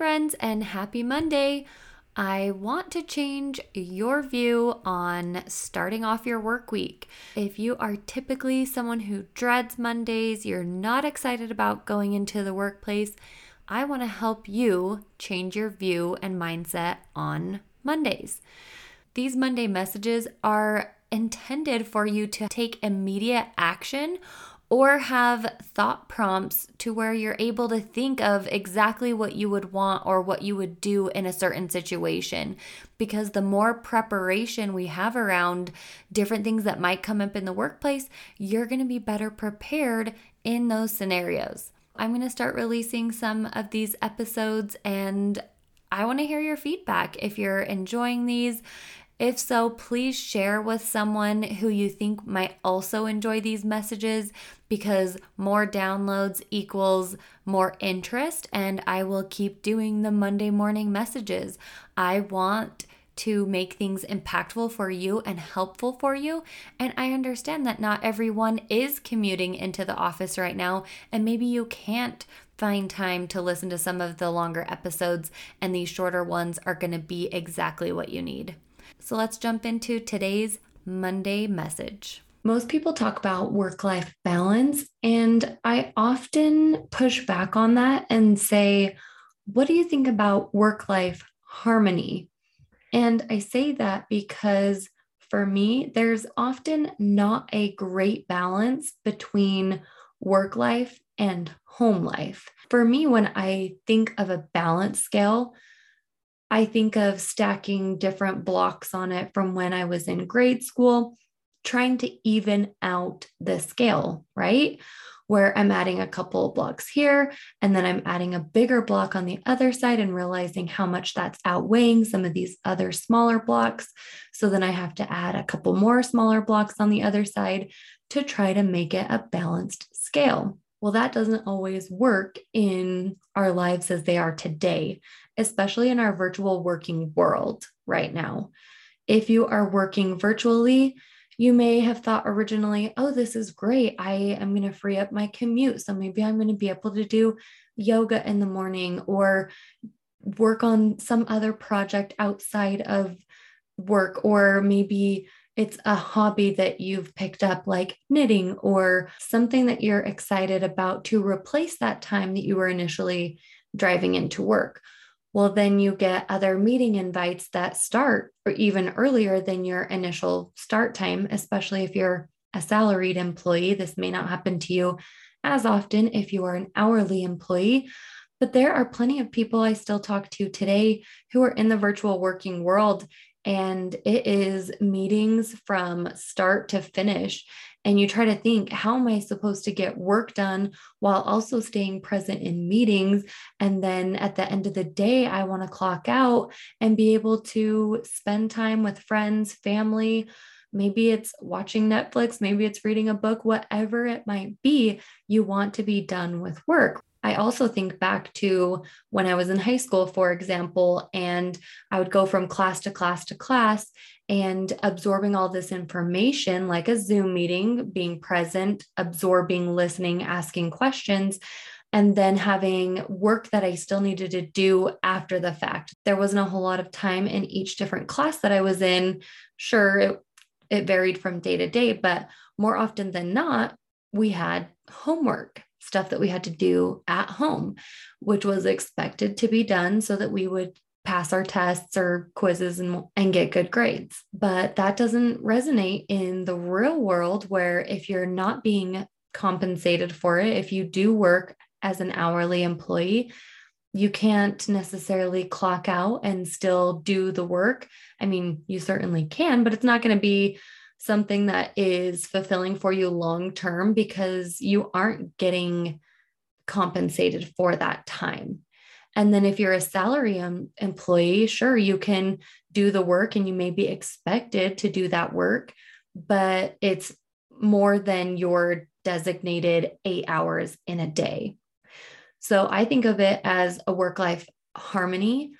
friends, and happy Monday. I want to change your view on starting off your work week. If you are typically someone who dreads Mondays, you're not excited about going into the workplace, I want to help you change your view and mindset on Mondays. These Monday messages are intended for you to take immediate action or have thought prompts to where you're able to think of exactly what you would want or what you would do in a certain situation. Because the more preparation we have around different things that might come up in the workplace, you're to be better prepared in those scenarios. I'm to start releasing some of these episodes and I want to hear your feedback. If you're enjoying these, if so, please share with someone who you think might also enjoy these messages because more downloads equals more interest, and I will keep doing the Monday morning messages. I want to make things impactful for you and helpful for you. And I understand that not everyone is commuting into the office right now, and maybe you can't find time to listen to some of the longer episodes, and these shorter ones are going to be exactly what you need. So let's jump into today's Monday message. Most people talk about work life balance, and I often push back on that and say, What do you think about work life harmony? And I say that because for me, there's often not a great balance between work life and home life. For me, when I think of a balance scale, I think of stacking different blocks on it from when I was in grade school, trying to even out the scale, right? Where I'm adding a couple of blocks here, and then I'm adding a bigger block on the other side and realizing how much that's outweighing some of these other smaller blocks. So then I have to add a couple more smaller blocks on the other side to try to make it a balanced scale. Well, that doesn't always work in our lives as they are today, especially in our virtual working world right now. If you are working virtually, you may have thought originally, oh, this is great. I am going to free up my commute. So maybe I'm going to be able to do yoga in the morning or work on some other project outside of work, or maybe it's a hobby that you've picked up, like knitting or something that you're excited about to replace that time that you were initially driving into work. Well, then you get other meeting invites that start or even earlier than your initial start time, especially if you're a salaried employee. This may not happen to you as often if you are an hourly employee. But there are plenty of people I still talk to today who are in the virtual working world and it is meetings from start to finish. And you try to think, how am I supposed to get work done while also staying present in meetings? And then at the end of the day, I want to clock out and be able to spend time with friends, family. Maybe it's watching Netflix, maybe it's reading a book, whatever it might be, you want to be done with work. I also think back to when I was in high school, for example, and I would go from class to class to class and absorbing all this information like a Zoom meeting, being present, absorbing, listening, asking questions. And then having work that I still needed to do after the fact. There wasn't a whole lot of time in each different class that I was in. Sure, it, it varied from day to day, but more often than not, we had homework stuff that we had to do at home, which was expected to be done so that we would pass our tests or quizzes and, and get good grades. But that doesn't resonate in the real world where if you're not being compensated for it, if you do work as an hourly employee, you can't necessarily clock out and still do the work. I mean, you certainly can, but it's not going to be something that is fulfilling for you long term because you aren't getting compensated for that time. And then if you're a salary um, employee, sure, you can do the work and you may be expected to do that work, but it's more than your designated eight hours in a day. So I think of it as a work life harmony.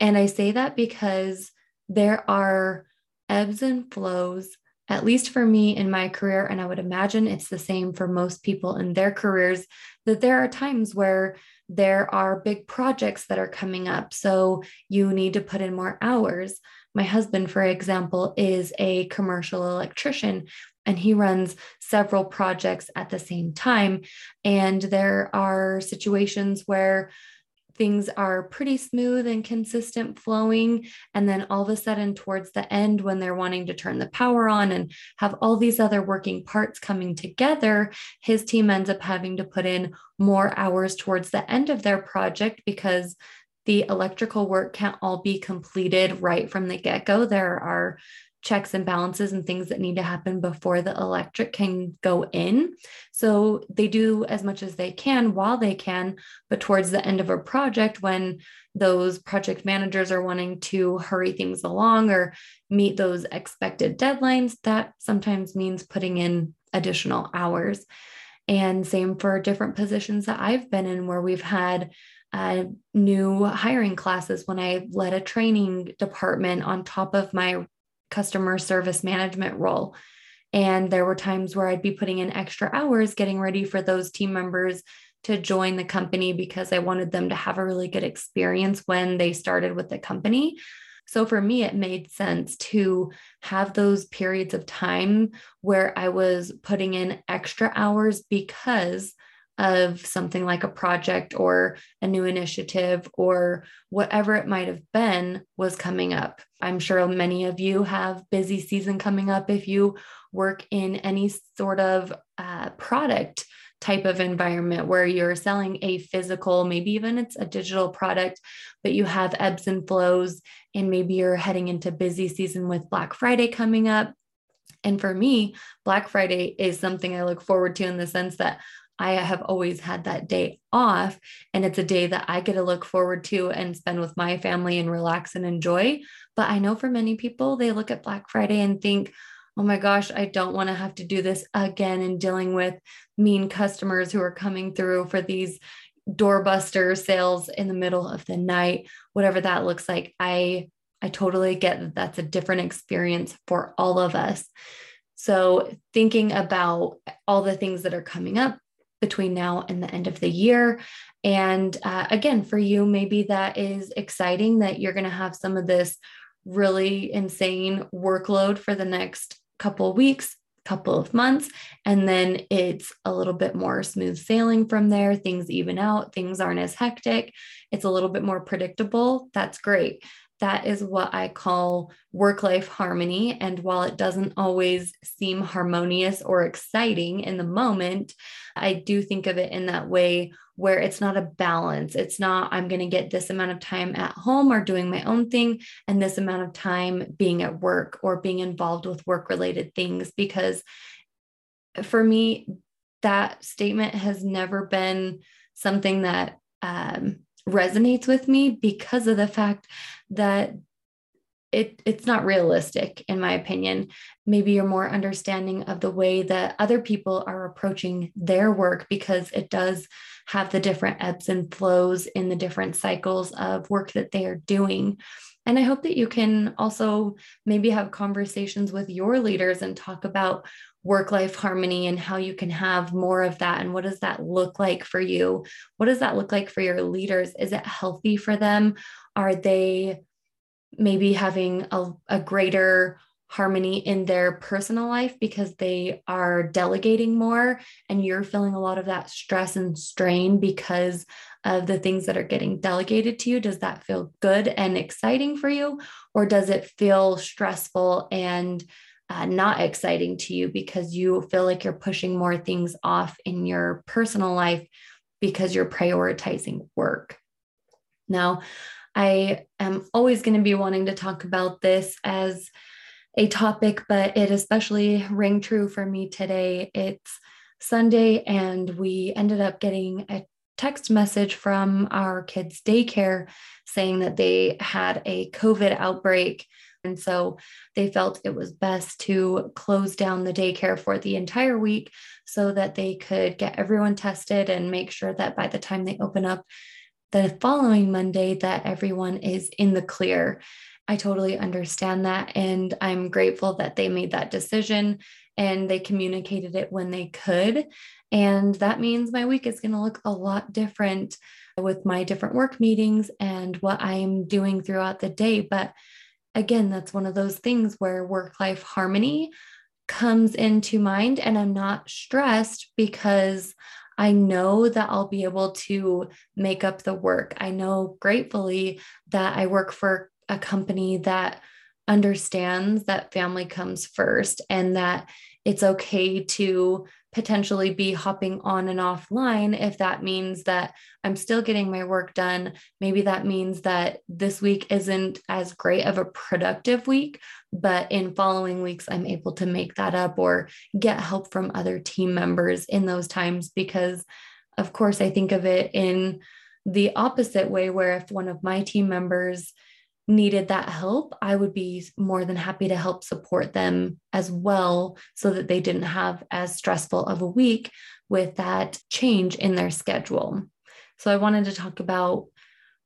And I say that because there are ebbs and flows at least for me in my career, and I would imagine it's the same for most people in their careers, that there are times where there are big projects that are coming up. So you need to put in more hours. My husband, for example, is a commercial electrician and he runs several projects at the same time. And there are situations where things are pretty smooth and consistent flowing. And then all of a sudden, towards the end, when they're wanting to turn the power on and have all these other working parts coming together, his team ends up having to put in more hours towards the end of their project because the electrical work can't all be completed right from the get go. There are checks and balances and things that need to happen before the electric can go in. So they do as much as they can while they can, but towards the end of a project, when those project managers are wanting to hurry things along or meet those expected deadlines, that sometimes means putting in additional hours. And same for different positions that I've been in where we've had uh, new hiring classes when I led a training department on top of my customer service management role. And there were times where I'd be putting in extra hours getting ready for those team members to join the company because I wanted them to have a really good experience when they started with the company. So for me, it made sense to have those periods of time where I was putting in extra hours because of something like a project or a new initiative or whatever it might have been was coming up. I'm sure many of you have busy season coming up if you work in any sort of uh, product type of environment where you're selling a physical, maybe even it's a digital product, but you have ebbs and flows, and maybe you're heading into busy season with Black Friday coming up. And for me, Black Friday is something I look forward to in the sense that I have always had that day off. And it's a day that I get to look forward to and spend with my family and relax and enjoy. But I know for many people, they look at Black Friday and think, oh my gosh, I don't want to have to do this again and dealing with mean customers who are coming through for these doorbuster sales in the middle of the night, whatever that looks like. I I totally get that that's a different experience for all of us. So, thinking about all the things that are coming up, between now and the end of the year. And uh, again, for you, maybe that is exciting that you're going to have some of this really insane workload for the next couple weeks, couple of months, and then it's a little bit more smooth sailing from there. Things even out, things aren't as hectic. It's a little bit more predictable. That's great that is what I call work life harmony. And while it doesn't always seem harmonious or exciting in the moment, I do think of it in that way where it's not a balance. It's not, I'm going to get this amount of time at home or doing my own thing, and this amount of time being at work or being involved with work related things. Because for me, that statement has never been something that um, resonates with me because of the fact that it, it's not realistic, in my opinion. Maybe you're more understanding of the way that other people are approaching their work because it does have the different ebbs and flows in the different cycles of work that they are doing. And I hope that you can also maybe have conversations with your leaders and talk about work life harmony and how you can have more of that. And what does that look like for you? What does that look like for your leaders? Is it healthy for them? Are they maybe having a, a greater harmony in their personal life because they are delegating more and you're feeling a lot of that stress and strain because of the things that are getting delegated to you does that feel good and exciting for you or does it feel stressful and uh, not exciting to you because you feel like you're pushing more things off in your personal life because you're prioritizing work. Now, I am always going to be wanting to talk about this as a topic, but it especially rang true for me today. It's Sunday, and we ended up getting a text message from our kids' daycare saying that they had a COVID outbreak and so they felt it was best to close down the daycare for the entire week so that they could get everyone tested and make sure that by the time they open up the following Monday that everyone is in the clear. I totally understand that and I'm grateful that they made that decision and they communicated it when they could and that means my week is going to look a lot different with my different work meetings and what I'm doing throughout the day. But again, that's one of those things where work life harmony comes into mind, and I'm not stressed because I know that I'll be able to make up the work. I know gratefully that I work for a company that understands that family comes first and that it's okay to potentially be hopping on and offline if that means that I'm still getting my work done. Maybe that means that this week isn't as great of a productive week, but in following weeks, I'm able to make that up or get help from other team members in those times. Because, of course, I think of it in the opposite way, where if one of my team members needed that help, I would be more than happy to help support them as well so that they didn't have as stressful of a week with that change in their schedule. So I wanted to talk about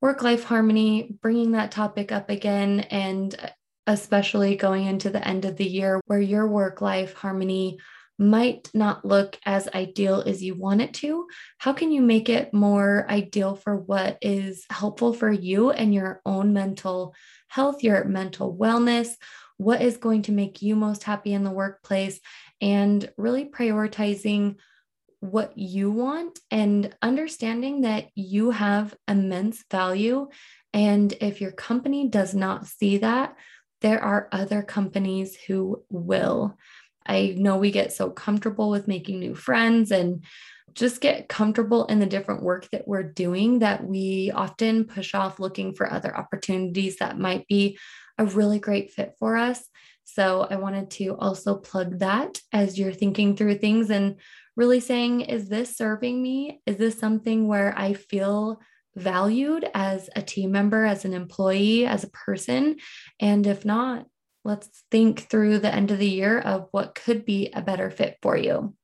work life harmony, bringing that topic up again, and uh, especially going into the end of the year where your work life harmony might not look as ideal as you want it to, how can you make it more ideal for what is helpful for you and your own mental health, your mental wellness? What is going to make you most happy in the workplace? And really prioritizing what you want and understanding that you have immense value. And if your company does not see that, there are other companies who will. I know we get so comfortable with making new friends and just get comfortable in the different work that we're doing that we often push off looking for other opportunities that might be a really great fit for us. So I wanted to also plug that as you're thinking through things and really saying, is this serving me? Is this something where I feel valued as a team member, as an employee, as a person? And if not, let's think through the end of the year of what could be a better fit for you.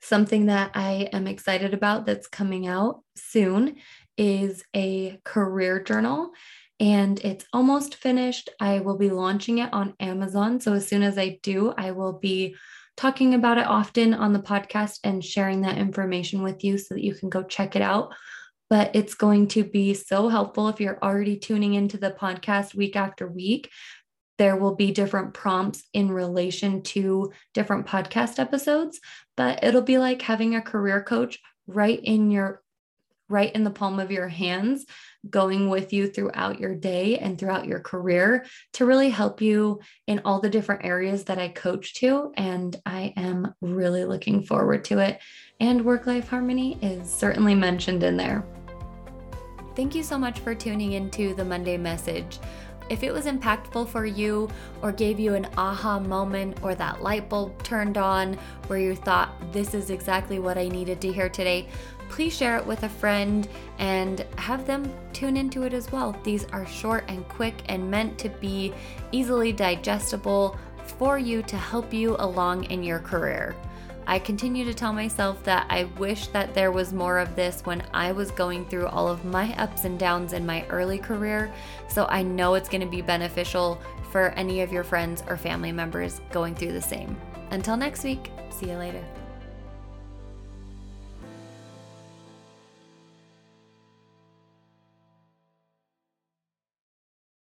Something that I am excited about that's coming out soon is a career journal and it's almost finished. I will be launching it on Amazon. So as soon as I do, I will be talking about it often on the podcast and sharing that information with you so that you can go check it out but it's going to be so helpful if you're already tuning into the podcast week after week. There will be different prompts in relation to different podcast episodes, but it'll be like having a career coach right in your right in the palm of your hands going with you throughout your day and throughout your career to really help you in all the different areas that I coach to. And I am really looking forward to it. And work life harmony is certainly mentioned in there. Thank you so much for tuning into the Monday message. If it was impactful for you or gave you an aha moment or that light bulb turned on where you thought, this is exactly what I needed to hear today, please share it with a friend and have them tune into it as well. These are short and quick and meant to be easily digestible for you to help you along in your career. I continue to tell myself that I wish that there was more of this when I was going through all of my ups and downs in my early career. So I know it's going to be beneficial for any of your friends or family members going through the same. Until next week, see you later.